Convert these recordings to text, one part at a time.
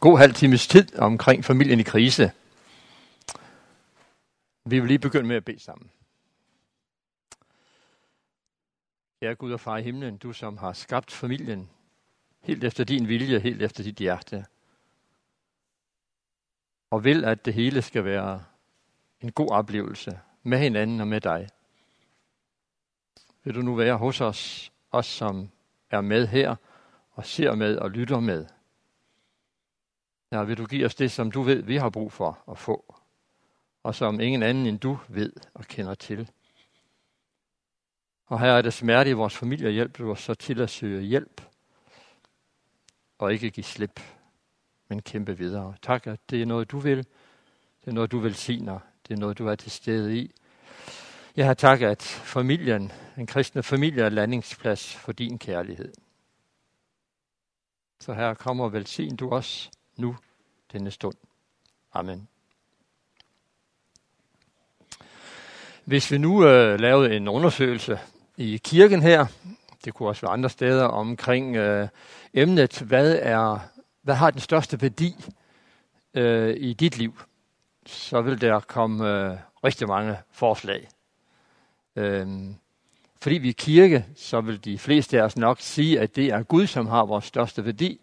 god halv times tid omkring familien i krise. Vi vil lige begynde med at bede sammen. Kære Gud og far i himlen, du som har skabt familien helt efter din vilje, helt efter dit hjerte. Og vil, at det hele skal være en god oplevelse med hinanden og med dig. Vil du nu være hos os, os som er med her, og ser med og lytter med. Ja, vil du give os det, som du ved, vi har brug for at få, og som ingen anden end du ved og kender til. Og her er det smerte i vores familie, hjælp du os så til at søge hjælp, og ikke give slip, men kæmpe videre. Tak, at det er noget, du vil. Det er noget, du velsigner. Det er noget, du er til stede i. Jeg har tak, at familien, en kristne familie, er landingsplads for din kærlighed. Så her kommer velsign du os nu denne stund. Amen. Hvis vi nu øh, lavede en undersøgelse i kirken her, det kunne også være andre steder, omkring øh, emnet, hvad, er, hvad har den største værdi øh, i dit liv, så vil der komme øh, rigtig mange forslag. Øh, fordi vi er kirke, så vil de fleste af os nok sige, at det er Gud, som har vores største værdi.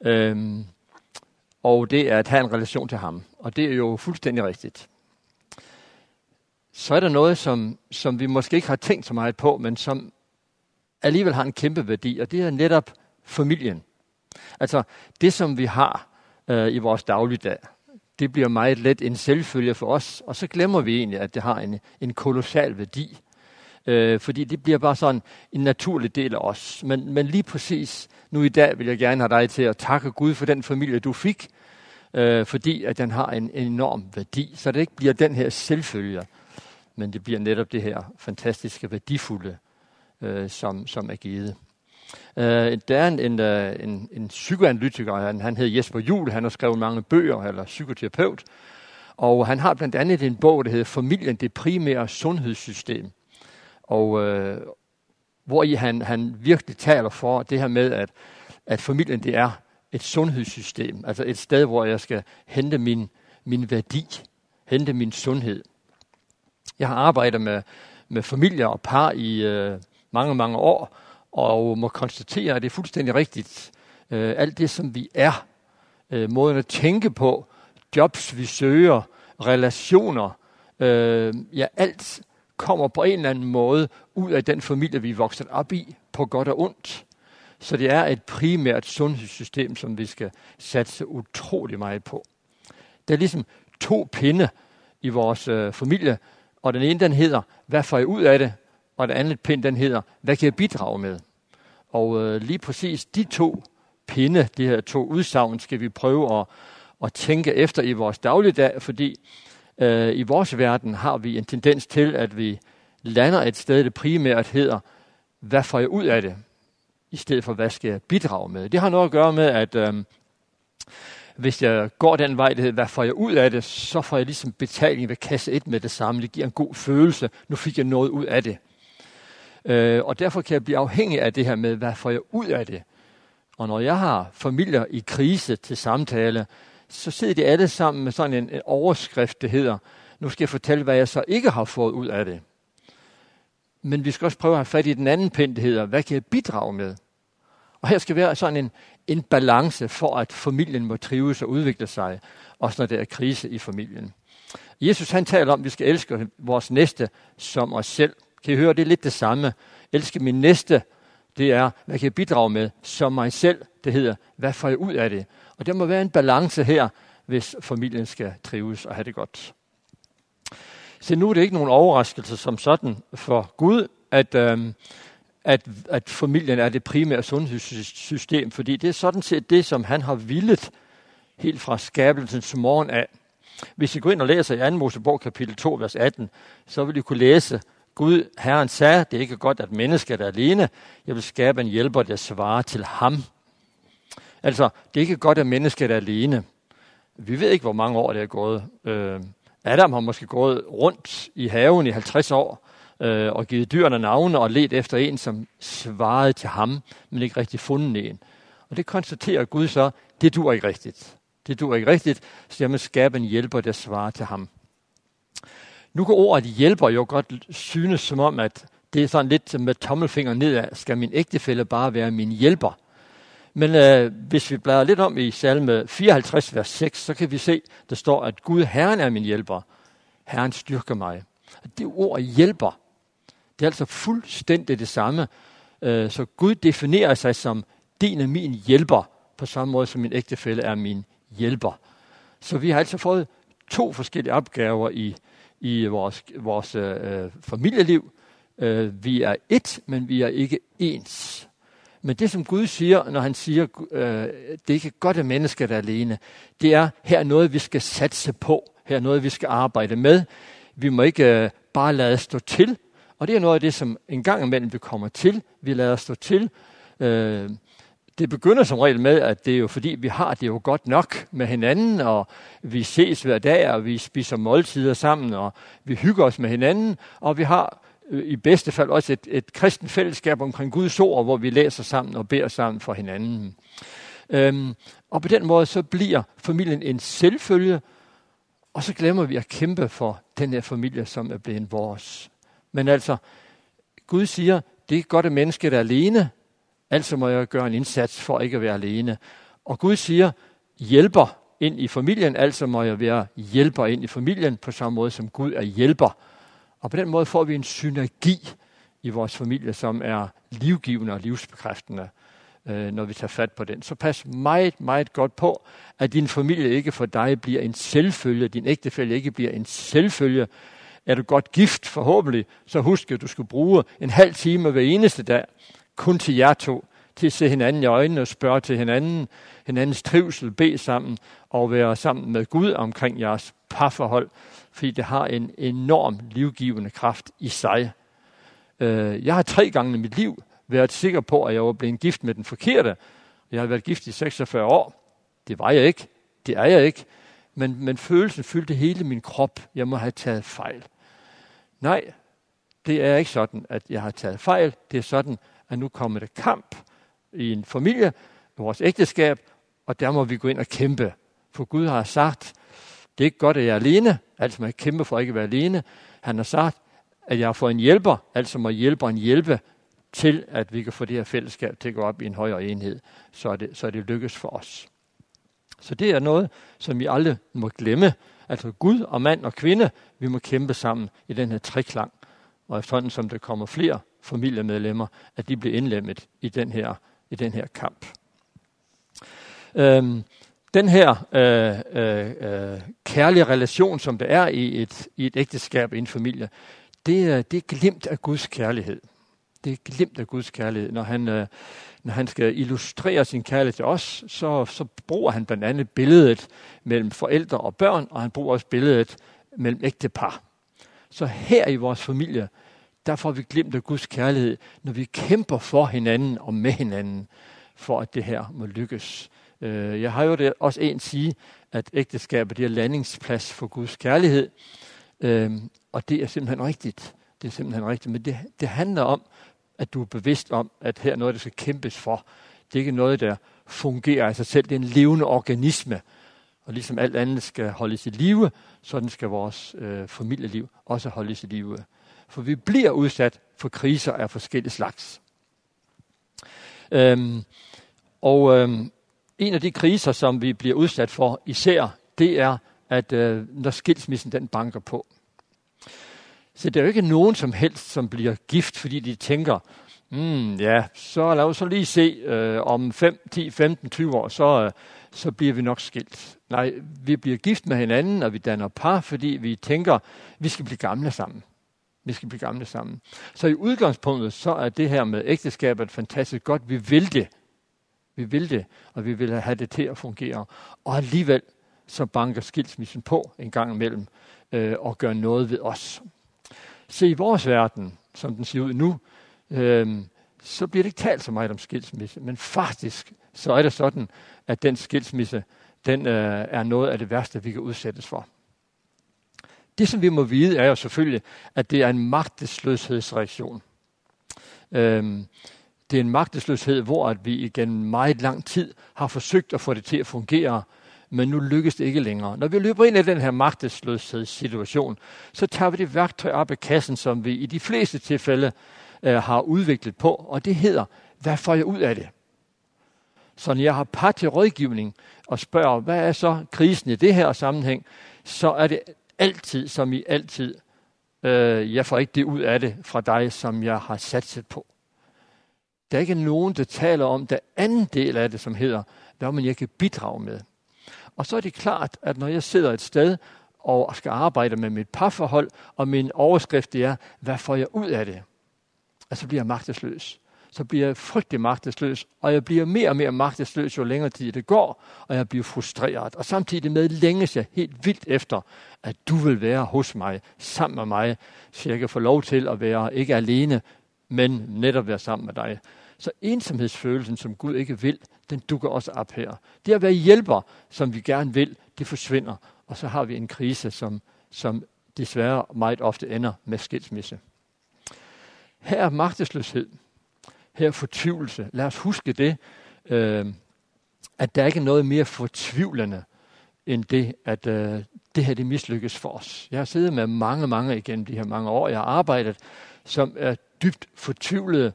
Øhm, og det er at have en relation til ham. Og det er jo fuldstændig rigtigt. Så er der noget, som, som vi måske ikke har tænkt så meget på, men som alligevel har en kæmpe værdi, og det er netop familien. Altså det, som vi har øh, i vores dagligdag, det bliver meget let en selvfølge for os, og så glemmer vi egentlig, at det har en, en kolossal værdi. Øh, fordi det bliver bare sådan en naturlig del af os. Men, men lige præcis nu i dag vil jeg gerne have dig til at takke Gud for den familie, du fik, øh, fordi at den har en, en enorm værdi. Så det ikke bliver den her selvfølge, men det bliver netop det her fantastiske, værdifulde, øh, som, som er givet. Øh, der er en, en, øh, en, en psykoanalytiker, han, han hedder Jesper Juhl, han har skrevet mange bøger, eller psykoterapeut, og han har blandt andet en bog, der hedder Familien, det primære sundhedssystem og øh, hvor i han, han virkelig taler for det her med, at, at familien det er et sundhedssystem, altså et sted, hvor jeg skal hente min, min værdi, hente min sundhed. Jeg har arbejdet med, med familier og par i øh, mange, mange år, og må konstatere, at det er fuldstændig rigtigt. Øh, alt det, som vi er, øh, måden at tænke på, jobs, vi søger, relationer, øh, ja, alt kommer på en eller anden måde ud af den familie, vi er vokset op i, på godt og ondt. Så det er et primært sundhedssystem, som vi skal satse utrolig meget på. Der er ligesom to pinde i vores øh, familie, og den ene den hedder, hvad får jeg ud af det? Og den anden pind den hedder, hvad kan jeg bidrage med? Og øh, lige præcis de to pinde, de her to udsagn, skal vi prøve at, at tænke efter i vores dagligdag, fordi Øh, I vores verden har vi en tendens til, at vi lander et sted, det primært hedder, hvad får jeg ud af det? I stedet for, hvad skal jeg bidrage med? Det har noget at gøre med, at øh, hvis jeg går den vej, det hedder, hvad får jeg ud af det, så får jeg ligesom betaling ved kasse 1 med det samme. Det giver en god følelse. Nu fik jeg noget ud af det. Øh, og derfor kan jeg blive afhængig af det her med, hvad får jeg ud af det? Og når jeg har familier i krise til samtale, så sidder de alle sammen med sådan en, en overskrift, det hedder, nu skal jeg fortælle, hvad jeg så ikke har fået ud af det. Men vi skal også prøve at have fat i den anden pind, det hedder, hvad kan jeg bidrage med? Og her skal være sådan en, en balance for, at familien må trives og udvikle sig, også når der er krise i familien. Jesus han taler om, at vi skal elske vores næste som os selv. Kan I høre, det er lidt det samme. Elske min næste, det er, hvad kan jeg bidrage med som mig selv? Det hedder, hvad får jeg ud af det? Og der må være en balance her, hvis familien skal trives og have det godt. Så nu er det ikke nogen overraskelse som sådan for Gud, at, øh, at, at familien er det primære sundhedssystem, fordi det er sådan set det, som han har villet helt fra skabelsens morgen af. Hvis I går ind og læser i 2. Mosebog kapitel 2, vers 18, så vil I kunne læse, Gud, Herren sagde, det er ikke godt, at mennesket er alene. Jeg vil skabe en hjælper, der svarer til ham. Altså, det er ikke godt, at mennesket er alene. Vi ved ikke, hvor mange år det er gået. Øh, Adam har måske gået rundt i haven i 50 år øh, og givet dyrene navne og let efter en, som svarede til ham, men ikke rigtig fundet en. Og det konstaterer Gud så, det dur ikke rigtigt. Det dur ikke rigtigt, så jeg må skabe en hjælper, der svarer til ham. Nu kan ordet hjælper jo godt synes som om, at det er sådan lidt med tommelfinger nedad. Skal min ægtefælle bare være min hjælper? Men øh, hvis vi bladrer lidt om i salme 54, vers 6, så kan vi se, der står, at Gud, Herren er min hjælper. Herren styrker mig. Det ord hjælper, det er altså fuldstændig det samme. Øh, så Gud definerer sig som din og min hjælper, på samme måde som min ægtefælle er min hjælper. Så vi har altså fået to forskellige opgaver i, i vores, vores øh, øh familieliv. Øh, vi er et, men vi er ikke ens. Men det, som Gud siger, når han siger, øh, det er ikke godt, at mennesket er alene, det er, her er noget, vi skal satse på. Her er noget, vi skal arbejde med. Vi må ikke øh, bare lade stå til. Og det er noget af det, som en gang imellem vi kommer til. Vi lader stå til. Øh, det begynder som regel med, at det er jo fordi, vi har det jo godt nok med hinanden, og vi ses hver dag, og vi spiser måltider sammen, og vi hygger os med hinanden, og vi har Øh, i bedste fald også et, et kristen fællesskab omkring Guds ord, hvor vi læser sammen og beder sammen for hinanden. Øhm, og på den måde så bliver familien en selvfølge, og så glemmer vi at kæmpe for den her familie, som er blevet vores. Men altså, Gud siger, det er godt, at mennesket er alene, altså må jeg gøre en indsats for ikke at være alene. Og Gud siger, hjælper ind i familien, altså må jeg være hjælper ind i familien, på samme måde som Gud er hjælper. Og på den måde får vi en synergi i vores familie, som er livgivende og livsbekræftende, øh, når vi tager fat på den. Så pas meget, meget godt på, at din familie ikke for dig bliver en selvfølge, din ægtefælle ikke bliver en selvfølge. Er du godt gift, forhåbentlig, så husk, at du skal bruge en halv time hver eneste dag, kun til jer to, til at se hinanden i øjnene og spørge til hinanden, hinandens trivsel, bede sammen og være sammen med Gud omkring jeres parforhold, fordi det har en enorm livgivende kraft i sig. Øh, jeg har tre gange i mit liv været sikker på, at jeg var blevet gift med den forkerte. Jeg har været gift i 46 år. Det var jeg ikke. Det er jeg ikke. Men, men følelsen fyldte hele min krop. Jeg må have taget fejl. Nej, det er ikke sådan, at jeg har taget fejl. Det er sådan, at nu kommer det kamp i en familie, i vores ægteskab, og der må vi gå ind og kæmpe. For Gud har sagt, det er ikke godt, at jeg er alene, altså må jeg kæmpe for at ikke at være alene. Han har sagt, at jeg får en hjælper, altså må hjælperen hjælpe til, at vi kan få det her fællesskab til at gå op i en højere enhed, så er det, så er det lykkes for os. Så det er noget, som vi aldrig må glemme. Altså Gud og mand og kvinde, vi må kæmpe sammen i den her triklang. Og efterhånden som der kommer flere familiemedlemmer, at de bliver indlemmet i den her, i den her kamp. Øhm, den her øh, øh, øh, kærlige relation, som der er i et, i et ægteskab i en familie, det er, det er glimt af Guds kærlighed. Det er glimt af Guds kærlighed. Når han, øh, når han skal illustrere sin kærlighed til os, så, så bruger han blandt andet billedet mellem forældre og børn, og han bruger også billedet mellem ægtepar. Så her i vores familie, der får vi glemt af Guds kærlighed, når vi kæmper for hinanden og med hinanden, for at det her må lykkes. Øh, jeg har jo det også en sige, at ægteskabet er landingsplads for Guds kærlighed, øh, og det er simpelthen rigtigt. Det er simpelthen rigtigt, men det, det handler om, at du er bevidst om, at her er noget, der skal kæmpes for. Det er ikke noget, der fungerer af sig selv. Det er en levende organisme. Og ligesom alt andet skal holdes i live, sådan skal vores øh, familieliv også holdes i live. For vi bliver udsat for kriser af forskellige slags. Øhm, og øhm, en af de kriser, som vi bliver udsat for især, det er, at øh, når skilsmissen den banker på. Så det er jo ikke nogen som helst, som bliver gift, fordi de tænker, mm, ja, så lad os så lige se, øh, om 5, 10, 15, 20 år, så, øh, så bliver vi nok skilt. Nej, vi bliver gift med hinanden, og vi danner par, fordi vi tænker, vi skal blive gamle sammen. Vi skal blive gamle sammen. Så i udgangspunktet, så er det her med ægteskabet fantastisk godt. Vi vil det. Vi vil det, og vi vil have det til at fungere. Og alligevel, så banker skilsmissen på en gang imellem øh, og gør noget ved os. Se, i vores verden, som den ser ud nu, øh, så bliver det ikke talt så meget om skilsmisse, men faktisk så er det sådan, at den skilsmisse, den øh, er noget af det værste, vi kan udsættes for. Det, som vi må vide, er jo selvfølgelig, at det er en magtesløshedsreaktion. Øhm, det er en magtesløshed, hvor at vi igen meget lang tid har forsøgt at få det til at fungere, men nu lykkes det ikke længere. Når vi løber ind i den her magtesløshedssituation, så tager vi det værktøj op af kassen, som vi i de fleste tilfælde øh, har udviklet på, og det hedder, hvad får jeg ud af det? Så når jeg har par til rådgivning og spørger, hvad er så krisen i det her sammenhæng, så er det altid, som i altid, øh, jeg får ikke det ud af det fra dig, som jeg har satset på. Der er ikke nogen, der taler om den anden del af det, som hedder, hvad man jeg kan bidrage med. Og så er det klart, at når jeg sidder et sted og skal arbejde med mit parforhold, og min overskrift det er, hvad får jeg ud af det? Og så bliver jeg magtesløs. Så bliver jeg frygtelig magtesløs, og jeg bliver mere og mere magtesløs, jo længere tid det går, og jeg bliver frustreret. Og samtidig med længes jeg helt vildt efter, at du vil være hos mig, sammen med mig, så jeg kan få lov til at være ikke alene, men netop være sammen med dig. Så ensomhedsfølelsen, som Gud ikke vil, den dukker også op her. Det at være hjælper, som vi gerne vil, det forsvinder. Og så har vi en krise, som, som desværre meget ofte ender med skilsmisse. Her er magtesløshed. Her er fortvivlelse. Lad os huske det, øh, at der ikke er noget mere fortvivlende, end det, at øh, det her det mislykkes for os. Jeg har siddet med mange, mange igennem de her mange år. Jeg har arbejdet, som er dybt fortvivlede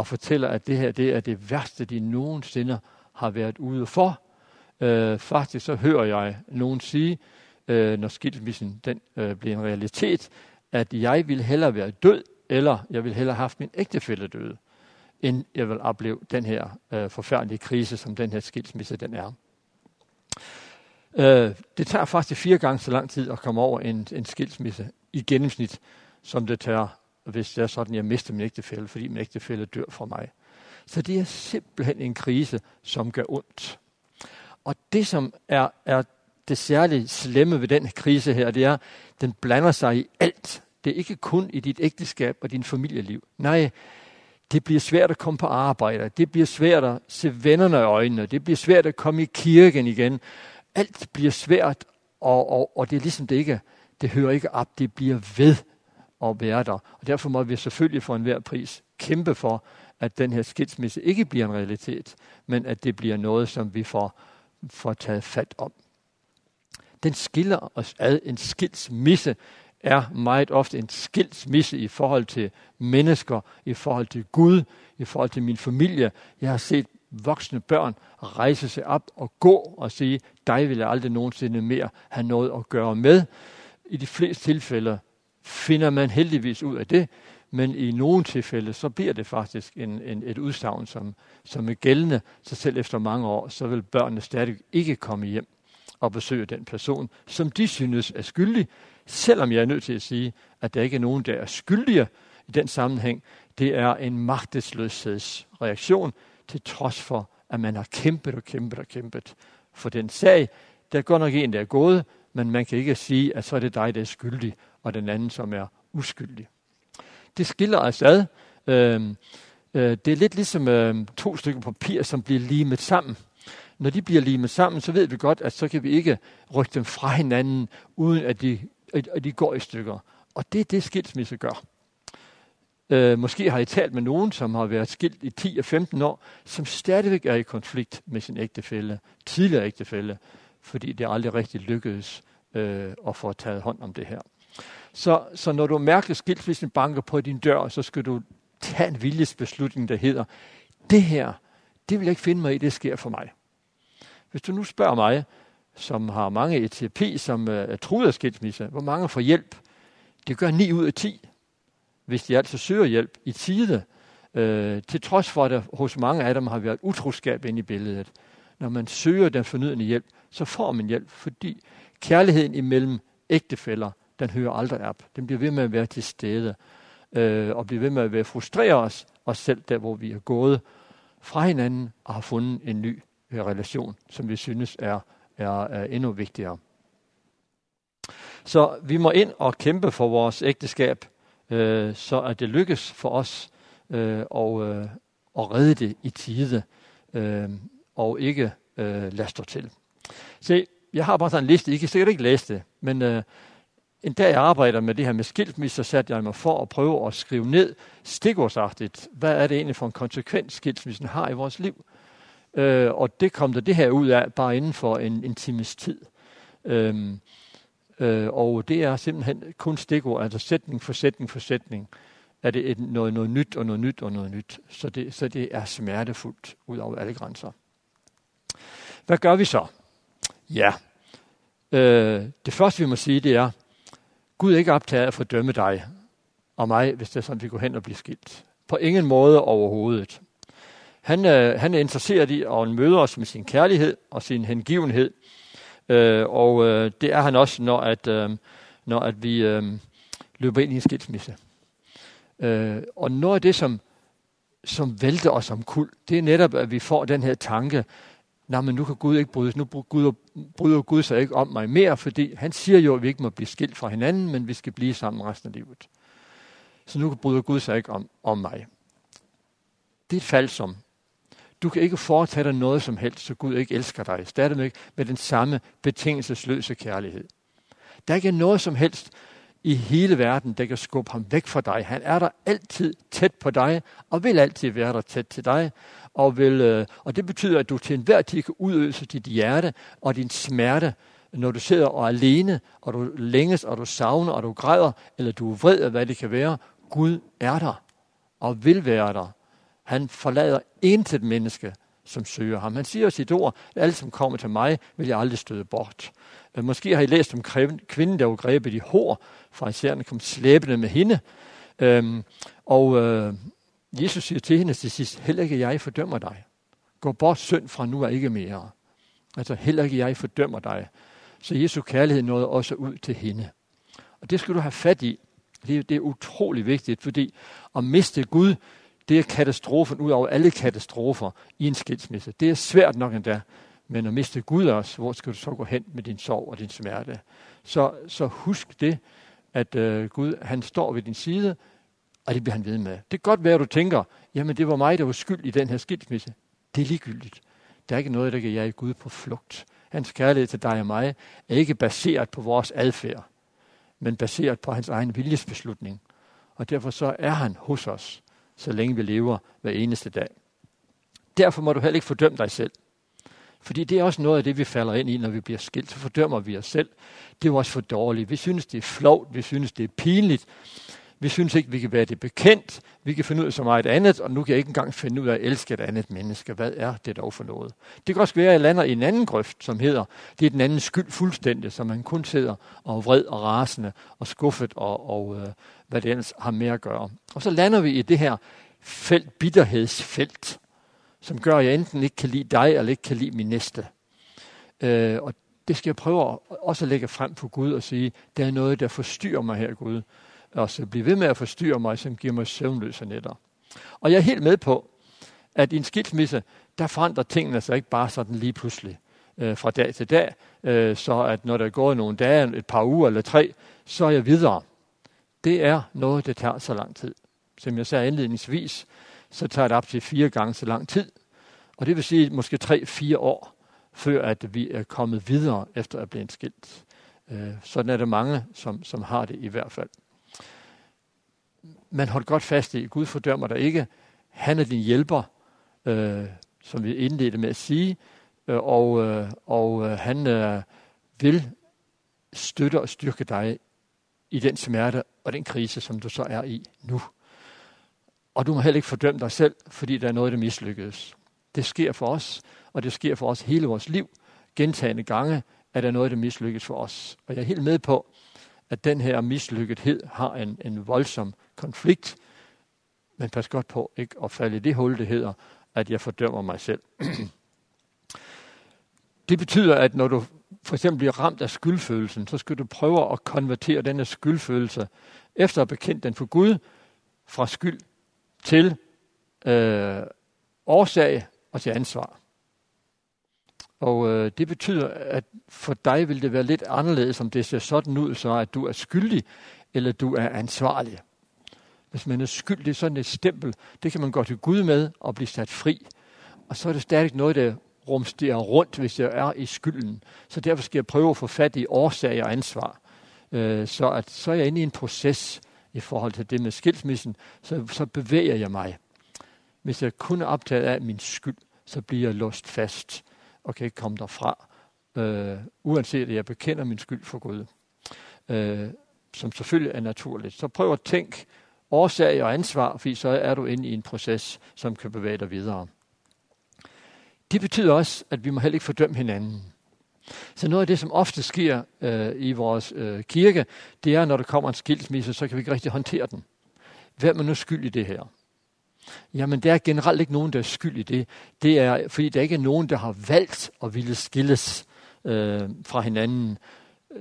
og fortæller, at det her det er det værste, de nogensinde har været ude for. Øh, faktisk så hører jeg nogen sige, øh, når skilsmissen den, øh, bliver en realitet, at jeg vil hellere være død, eller jeg vil hellere have haft min ægtefælle død, end jeg vil opleve den her øh, forfærdelige krise, som den her skilsmisse den er. Øh, det tager faktisk fire gange så lang tid at komme over en, en skilsmisse i gennemsnit, som det tager hvis det er sådan, jeg mister min ægtefælle, fordi min ægtefælle dør fra mig. Så det er simpelthen en krise, som gør ondt. Og det, som er, er det særligt slemme ved den krise her, det er, at den blander sig i alt. Det er ikke kun i dit ægteskab og din familieliv. Nej, det bliver svært at komme på arbejde. Det bliver svært at se vennerne i øjnene. Det bliver svært at komme i kirken igen. Alt bliver svært, og, og, og det er ligesom det ikke, det hører ikke op. Det bliver ved at være der. Og derfor må vi selvfølgelig for enhver pris kæmpe for, at den her skilsmisse ikke bliver en realitet, men at det bliver noget, som vi får, får taget fat om. Den skiller os ad. En skilsmisse er meget ofte en skilsmisse i forhold til mennesker, i forhold til Gud, i forhold til min familie. Jeg har set voksne børn rejse sig op og gå og sige, dig vil jeg aldrig nogensinde mere have noget at gøre med. I de fleste tilfælde finder man heldigvis ud af det, men i nogle tilfælde, så bliver det faktisk en, en, et udsagn, som, som er gældende, så selv efter mange år, så vil børnene stadig ikke komme hjem og besøge den person, som de synes er skyldig, selvom jeg er nødt til at sige, at der ikke er nogen, der er skyldige i den sammenhæng. Det er en magtesløshedsreaktion, til trods for, at man har kæmpet og kæmpet og kæmpet for den sag. Der går nok en, der er gået, men man kan ikke sige, at så er det dig, der er skyldig, og den anden, som er uskyldig. Det skiller os ad. Øh, øh, det er lidt ligesom øh, to stykker papir, som bliver limet sammen. Når de bliver limet sammen, så ved vi godt, at så kan vi ikke rykke dem fra hinanden, uden at de, at de går i stykker. Og det er det, skilsmisse gør. Øh, måske har I talt med nogen, som har været skilt i 10 og 15 år, som stadigvæk er i konflikt med sin ægtefælle, tidligere ægtefælle, fordi det aldrig rigtig lykkedes øh, at få taget hånd om det her. Så, så når du mærker skilsmissen banker på din dør, så skal du tage en viljesbeslutning, der hedder, det her, det vil jeg ikke finde mig i, det sker for mig. Hvis du nu spørger mig, som har mange ETP, som øh, er truet af skilsmisse, hvor mange får hjælp? Det gør 9 ud af 10, hvis de altså søger hjælp i tide, øh, til trods for, at der hos mange af dem har været utroskab inde i billedet. Når man søger den fornødende hjælp, så får man hjælp, fordi kærligheden imellem ægtefæller den hører aldrig op. Den bliver ved med at være til stede, øh, og bliver ved med at være frustrere os, os selv der, hvor vi er gået fra hinanden og har fundet en ny øh, relation, som vi synes er, er, er endnu vigtigere. Så vi må ind og kæmpe for vores ægteskab, øh, så at det lykkes for os øh, og, øh, at redde det i tide, øh, og ikke øh, lade stå til. Se, jeg har bare sådan en liste, I kan sikkert ikke læse det, men øh, en dag jeg arbejder med det her med skilsmisse, så satte jeg mig for at prøve at skrive ned stikordsagtigt, hvad er det egentlig for en konsekvens, skilsmissen har i vores liv. Øh, og det kom der det her ud af, bare inden for en, en times tid. Øh, øh, og det er simpelthen kun stikord, altså sætning for sætning for sætning, er det et, noget, noget nyt og noget nyt og noget nyt. Så det, så det er smertefuldt ud over alle grænser. Hvad gør vi så? Ja, øh, det første vi må sige, det er, Gud er ikke optaget af at fordømme dig og mig, hvis det er sådan, vi går hen og bliver skilt. På ingen måde overhovedet. Han, øh, han er interesseret i at møde os med sin kærlighed og sin hengivenhed. Øh, og øh, det er han også, når, at, øh, når at vi øh, løber ind i en skilsmisse. Øh, og noget af det, som, som vælter os om kul, det er netop, at vi får den her tanke, nej, men nu kan Gud ikke brydes, nu bryder, bryder Gud sig ikke om mig mere, fordi han siger jo, at vi ikke må blive skilt fra hinanden, men vi skal blive sammen resten af livet. Så nu bryder Gud sig ikke om, om mig. Det er et fald. Du kan ikke foretage dig noget som helst, så Gud ikke elsker dig. Stadigvæk med den samme betingelsesløse kærlighed. Der er ikke noget som helst i hele verden, der kan skubbe ham væk fra dig. Han er der altid tæt på dig, og vil altid være der tæt til dig. Og, vil, øh, og det betyder, at du til enhver tid kan udøse dit hjerte og din smerte, når du sidder og er alene, og du længes, og du savner, og du græder, eller du er vred, af, hvad det kan være. Gud er der, og vil være der. Han forlader intet menneske, som søger ham. Han siger sit ord, at alle, som kommer til mig, vil jeg aldrig støde bort. Måske har I læst om kvinden, der var grebet i hår, fra kom slæbende med hende. Øhm, og øh, Jesus siger til hende til sidst, heller ikke jeg fordømmer dig. Gå bort synd fra nu er ikke mere. Altså heller ikke jeg fordømmer dig. Så Jesu kærlighed nåede også ud til hende. Og det skal du have fat i. Det, det er utrolig vigtigt, fordi at miste Gud, det er katastrofen ud over alle katastrofer i en skilsmisse. Det er svært nok endda. Men at miste Gud også, hvor skal du så gå hen med din sorg og din smerte? Så, så husk det, at øh, Gud, han står ved din side, og det bliver han ved med. Det kan godt være, at du tænker, jamen det var mig, der var skyld i den her skilsmisse. Det er ligegyldigt. Der er ikke noget, der kan jage Gud på flugt. Hans kærlighed til dig og mig er ikke baseret på vores adfærd, men baseret på hans egen viljesbeslutning. Og derfor så er han hos os, så længe vi lever hver eneste dag. Derfor må du heller ikke fordømme dig selv. Fordi det er også noget af det, vi falder ind i, når vi bliver skilt. Så fordømmer vi os selv. Det er også for dårligt. Vi synes, det er flovt. Vi synes, det er pinligt. Vi synes ikke, vi kan være det bekendt. Vi kan finde ud af så meget andet, og nu kan jeg ikke engang finde ud af at elske et andet menneske. Hvad er det dog for noget? Det kan også være, at jeg lander i en anden grøft, som hedder, det er den anden skyld fuldstændig, så man kun sidder og er vred og rasende og skuffet og, og øh, hvad det ellers har med at gøre. Og så lander vi i det her felt, bitterhedsfelt, som gør, at jeg enten ikke kan lide dig, eller ikke kan lide min næste. Øh, og det skal jeg prøve at også at lægge frem på Gud og sige, der er noget, der forstyrrer mig her, Gud. Og så blive ved med at forstyrre mig, som giver mig søvnløse nætter. Og jeg er helt med på, at i en skilsmisse, der forandrer tingene sig ikke bare sådan lige pludselig øh, fra dag til dag, øh, så at når der er gået nogle dage, et par uger eller tre, så er jeg videre. Det er noget, der tager så lang tid. Som jeg sagde indledningsvis, så tager det op til fire gange så lang tid. Og det vil sige måske tre-fire år, før at vi er kommet videre efter at blive skilt. Øh, sådan er der mange, som, som har det i hvert fald. Man holder godt fast i, at Gud fordømmer dig ikke. Han er din hjælper, øh, som vi indledte med at sige, øh, og, øh, og øh, han øh, vil støtte og styrke dig i den smerte og den krise, som du så er i nu. Og du må heller ikke fordømme dig selv, fordi der er noget, der mislykkedes. Det sker for os, og det sker for os hele vores liv. Gentagende gange er der noget, der mislykkes for os. Og jeg er helt med på, at den her mislykkethed har en, en voldsom konflikt. Men pas godt på ikke at falde i det hul, det hedder, at jeg fordømmer mig selv. det betyder, at når du for eksempel bliver ramt af skyldfølelsen, så skal du prøve at konvertere denne skyldfølelse, efter at have bekendt den for Gud, fra skyld til øh, årsag og til ansvar. Og øh, det betyder, at for dig vil det være lidt anderledes, om det ser sådan ud, så at du er skyldig, eller du er ansvarlig. Hvis man er skyldig, sådan et stempel, det kan man gå til Gud med og blive sat fri. Og så er det stadig noget, der rumsterer rundt, hvis jeg er i skylden. Så derfor skal jeg prøve at få fat i årsag og ansvar. Øh, så, at, så er jeg inde i en proces i forhold til det med skilsmissen, så, så bevæger jeg mig. Hvis jeg kun er optaget af min skyld, så bliver jeg låst fast og kan ikke komme derfra, øh, uanset at jeg bekender min skyld for Gud. Øh, som selvfølgelig er naturligt. Så prøv at tænke årsag og ansvar, fordi så er du inde i en proces, som kan bevæge dig videre. Det betyder også, at vi må heller ikke fordømme hinanden. Så noget af det, som ofte sker øh, i vores øh, kirke, det er, når der kommer en skilsmisse, så kan vi ikke rigtig håndtere den. Hvem er nu skyld i det her? Jamen, der er generelt ikke nogen, der er skyld i det. Det er, fordi der ikke er nogen, der har valgt at ville skilles øh, fra hinanden.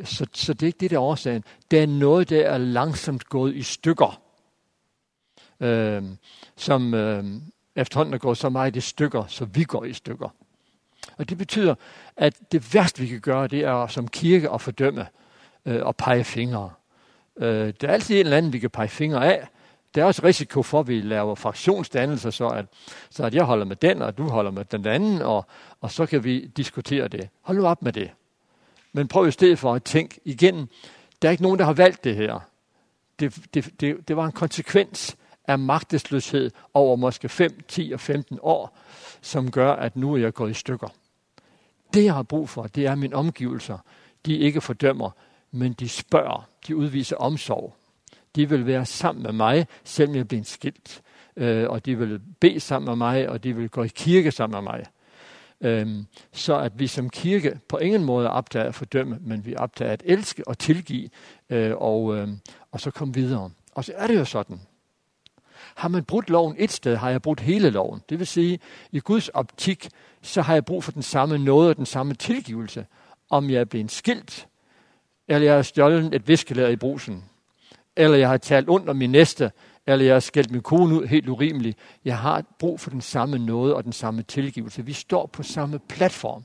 Så, så det er ikke det, der er årsagen. Det er noget, der er langsomt gået i stykker. Øh, som øh, efterhånden er gået så meget i stykker, så vi går i stykker. Og det betyder, at det værste, vi kan gøre, det er som kirke at fordømme øh, og pege fingre. Øh, der er altid en eller anden, vi kan pege fingre af. Der er også risiko for, at vi laver fraktionsdannelser, så at, så at jeg holder med den, og du holder med den anden, og, og så kan vi diskutere det. Hold nu op med det. Men prøv i stedet for at tænke igen, der er ikke nogen, der har valgt det her. Det, det, det, det var en konsekvens af magtesløshed over måske 5, 10 og 15 år, som gør, at nu er jeg gået i stykker. Det, jeg har brug for, det er mine omgivelser. De ikke fordømmer, men de spørger. De udviser omsorg. De vil være sammen med mig, selvom jeg bliver skilt. Øh, og de vil bede sammen med mig, og de vil gå i kirke sammen med mig. Øhm, så at vi som kirke på ingen måde er optaget at fordømme, men vi er optaget at elske og tilgive, øh, og, øh, og så komme videre. Og så er det jo sådan. Har man brudt loven et sted, har jeg brudt hele loven. Det vil sige, i Guds optik, så har jeg brug for den samme nåde og den samme tilgivelse. Om jeg er blevet skilt, eller jeg har stjålet et viskelæder i brusen, eller jeg har talt ondt om min næste, eller jeg har skældt min kone ud helt urimeligt. Jeg har brug for den samme nåde og den samme tilgivelse. Vi står på samme platform,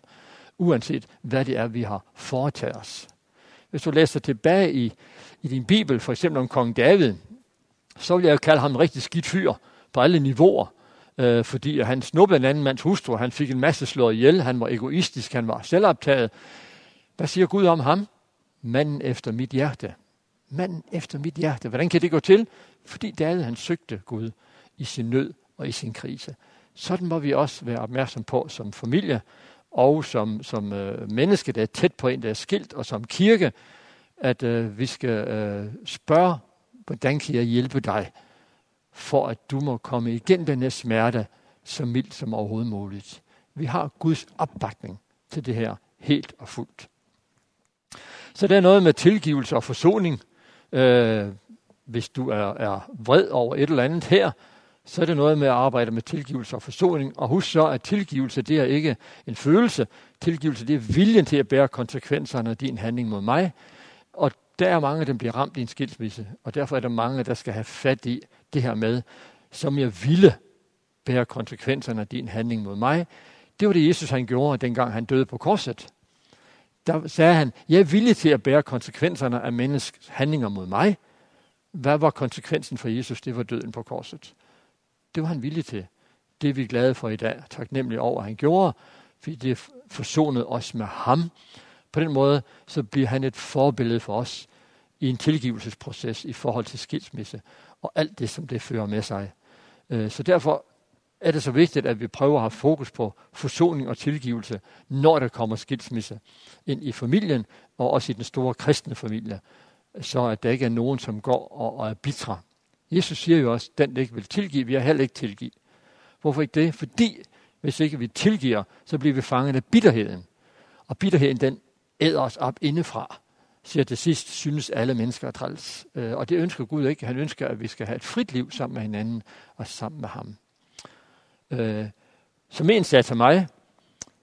uanset hvad det er, vi har foretaget os. Hvis du læser tilbage i, i din bibel, for eksempel om kong David, så vil jeg jo kalde ham en rigtig skidt fyr på alle niveauer. Øh, fordi han snuppede en anden mands hustru, han fik en masse slået ihjel, han var egoistisk, han var selvoptaget. Hvad siger Gud om ham? Manden efter mit hjerte. Manden efter mit hjerte. Hvordan kan det gå til? Fordi David han søgte Gud i sin nød og i sin krise. Sådan må vi også være opmærksom på som familie og som, som øh, menneske, der er tæt på en, der er skilt, og som kirke, at øh, vi skal øh, spørge hvordan kan jeg hjælpe dig, for at du må komme igen den her smerte så mildt som overhovedet muligt. Vi har Guds opbakning til det her helt og fuldt. Så der er noget med tilgivelse og forsoning. Øh, hvis du er, er vred over et eller andet her, så er det noget med at arbejde med tilgivelse og forsoning. Og husk så, at tilgivelse det er ikke en følelse. Tilgivelse det er viljen til at bære konsekvenserne af din handling mod mig. Og der er mange, der bliver ramt i en skilsmisse, og derfor er der mange, der skal have fat i det her med, som jeg ville bære konsekvenserne af din handling mod mig. Det var det, Jesus han gjorde, dengang han døde på korset. Der sagde han, jeg er villig til at bære konsekvenserne af menneskets handlinger mod mig. Hvad var konsekvensen for Jesus? Det var døden på korset. Det var han villig til. Det er vi glade for i dag. Taknemmelig over, at han gjorde, fordi det forsonede os med ham. På den måde, så bliver han et forbillede for os i en tilgivelsesproces i forhold til skilsmisse og alt det, som det fører med sig. Øh, så derfor er det så vigtigt, at vi prøver at have fokus på forsoning og tilgivelse, når der kommer skilsmisse ind i familien, og også i den store kristne familie, så at der ikke er nogen, som går og, er bitre. Jesus siger jo også, at den, der ikke vil tilgive, vi har heller ikke tilgive. Hvorfor ikke det? Fordi hvis ikke vi tilgiver, så bliver vi fanget af bitterheden. Og bitterheden, den æder os op indefra, siger til sidst, synes alle mennesker er træls. Øh, og det ønsker Gud ikke. Han ønsker, at vi skal have et frit liv sammen med hinanden og sammen med ham. Øh, som en sagde til mig,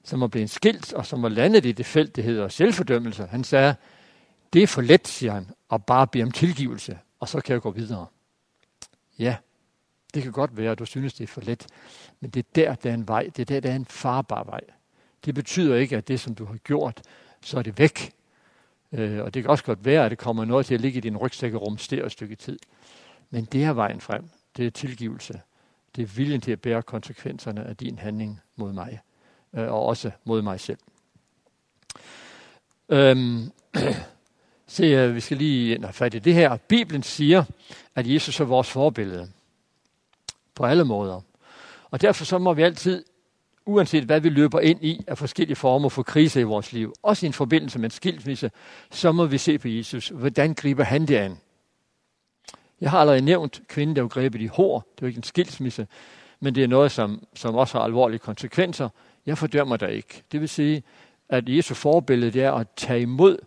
som var blevet skilt, og som var landet i det felt, det hedder selvfordømmelse. Han sagde, det er for let, siger han, at bare bede om tilgivelse, og så kan jeg gå videre. Ja, det kan godt være, at du synes, det er for let, men det er der, der er en vej. Det er der, der er en farbar vej. Det betyder ikke, at det, som du har gjort, så er det væk. Øh, og det kan også godt være, at det kommer noget til at ligge i din rygsæk og rumstere et stykke tid. Men det er vejen frem. Det er tilgivelse. Det er viljen til at bære konsekvenserne af din handling mod mig. Øh, og også mod mig selv. Øhm, Se, øh, vi skal lige have fat i det her. Bibelen siger, at Jesus er vores forbillede. På alle måder. Og derfor så må vi altid, uanset hvad vi løber ind i af forskellige former for krise i vores liv, også i en forbindelse med en skilsmisse, så må vi se på Jesus. Hvordan griber han det an? Jeg har allerede nævnt kvinden, der var grebet i hår. Det er jo ikke en skilsmisse, men det er noget, som, som også har alvorlige konsekvenser. Jeg fordømmer dig ikke. Det vil sige, at Jesu forbillede det er at tage imod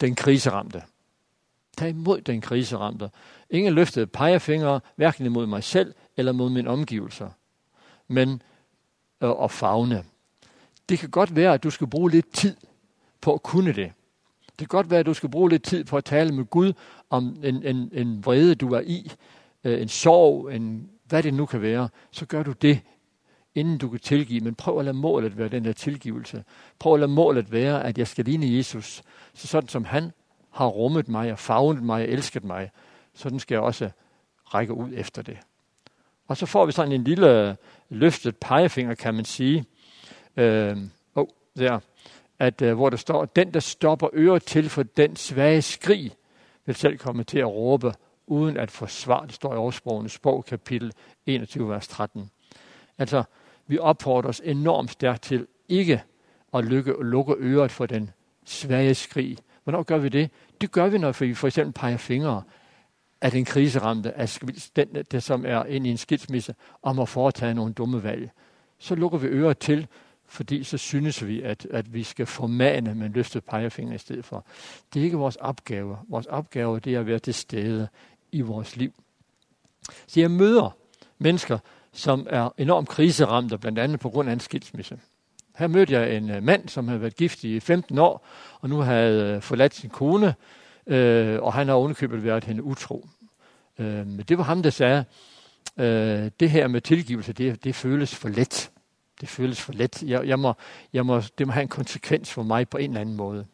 den kriseramte. Tag imod den kriseramte. Ingen løftede pegefingre, hverken imod mig selv eller mod mine omgivelser, men at fagne. Det kan godt være, at du skal bruge lidt tid på at kunne det. Det kan godt være, at du skal bruge lidt tid på at tale med Gud om en, en, en vrede, du er i, øh, en sorg, en, hvad det nu kan være. Så gør du det, inden du kan tilgive. Men prøv at lade målet være den der tilgivelse. Prøv at lade målet være, at jeg skal ligne Jesus. Så sådan som han har rummet mig og favnet mig og elsket mig, sådan skal jeg også række ud efter det. Og så får vi sådan en lille øh, løftet pegefinger, kan man sige. Øh, oh, der. At, øh, hvor der står, den der stopper øret til for den svage skrig, vil selv komme til at råbe, uden at forsvare. Det står i oversprogenes sprog, kapitel 21, vers 13. Altså, vi opfordrer os enormt stærkt til ikke at lukke, lukke øret for den svage skrig. Hvornår gør vi det? Det gør vi, når vi for eksempel peger fingre af den kriseramte, af den, det, som er inde i en skilsmisse, om at foretage nogle dumme valg. Så lukker vi øret til, fordi så synes vi, at, at vi skal formane med en løftet pegefinger i stedet for. Det er ikke vores opgave. Vores opgave det er at være til stede i vores liv. Så jeg møder mennesker, som er enormt kriseramte, blandt andet på grund af en skilsmisse. Her mødte jeg en øh, mand, som havde været gift i 15 år, og nu havde øh, forladt sin kone, øh, og han har underkøbet været hende utro. Øh, men det var ham, der sagde, øh, det her med tilgivelse, det, det føles for let. Det føles for let. Jeg, jeg må, jeg må, det må have en konsekvens for mig på en eller anden måde.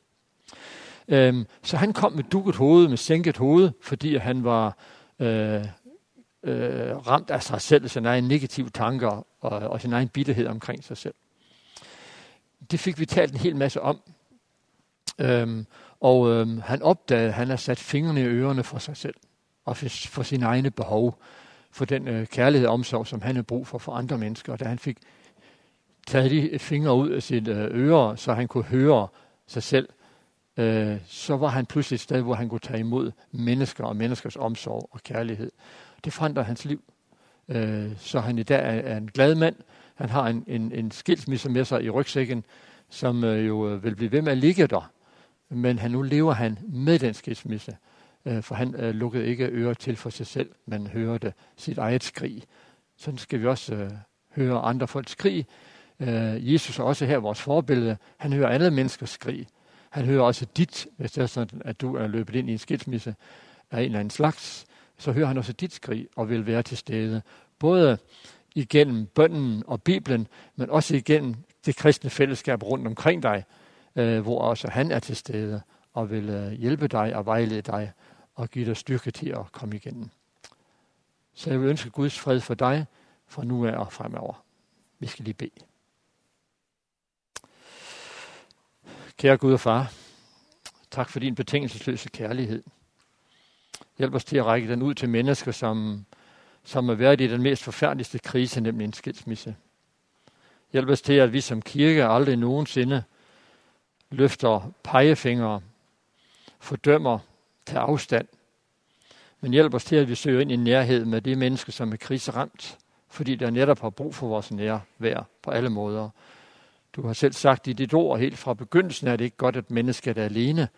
Øh, så han kom med dukket hoved, med sænket hoved, fordi han var øh, øh, ramt af sig selv, sine egne negative tanker og, og sin egen bitterhed omkring sig selv. Det fik vi talt en hel masse om. Øhm, og øh, han opdagede, at han har sat fingrene i ørerne for sig selv og for, for sine egne behov, for den øh, kærlighed og omsorg, som han har brug for for andre mennesker. Og da han fik taget de fingre ud af sit øh, øre, så han kunne høre sig selv, øh, så var han pludselig et sted, hvor han kunne tage imod mennesker og menneskers omsorg og kærlighed. Det forandrer hans liv. Øh, så han i dag er, er en glad mand. Han har en, en, en skilsmisse med sig i rygsækken, som øh, jo øh, vil blive ved med at ligge der. Men han, nu lever han med den skilsmisse, øh, for han øh, lukkede ikke ører til for sig selv, men hørte sit eget skrig. Sådan skal vi også øh, høre andre folks skrig. Øh, Jesus er også her vores forbillede. Han hører alle menneskers skrig. Han hører også dit, hvis det er sådan, at du er løbet ind i en skilsmisse af en eller anden slags så hører han også dit skrig og vil være til stede. Både igennem bønden og Bibelen, men også igennem det kristne fællesskab rundt omkring dig, øh, hvor også han er til stede og vil øh, hjælpe dig og vejlede dig og give dig styrke til at komme igennem. Så jeg vil ønske Guds fred for dig fra nu af og fremover. Vi skal lige bede. Kære Gud og far, tak for din betingelsesløse kærlighed. Hjælp os til at række den ud til mennesker, som, som er været i den mest forfærdeligste krise, nemlig en skilsmisse. Hjælp os til, at vi som kirke aldrig nogensinde løfter pegefingre, fordømmer, tager afstand. Men hjælp os til, at vi søger ind i nærhed med de mennesker, som er kriseramt, fordi der netop har brug for vores nærvær på alle måder. Du har selv sagt i dit ord helt fra begyndelsen, at det ikke godt, at mennesket er alene,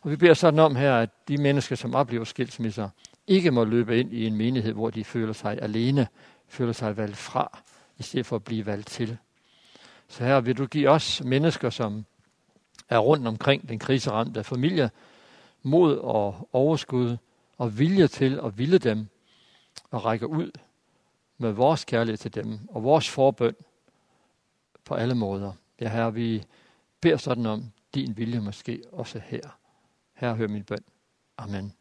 og vi beder sådan om her, at de mennesker, som oplever skilsmisser, ikke må løbe ind i en menighed, hvor de føler sig alene, føler sig valgt fra, i stedet for at blive valgt til. Så her vil du give os mennesker, som er rundt omkring den kriseramte familie, mod og overskud og vilje til at ville dem og række ud med vores kærlighed til dem og vores forbøn på alle måder. Ja, her vi beder sådan om din vilje måske også her. Herre, hør min bøn. Amen.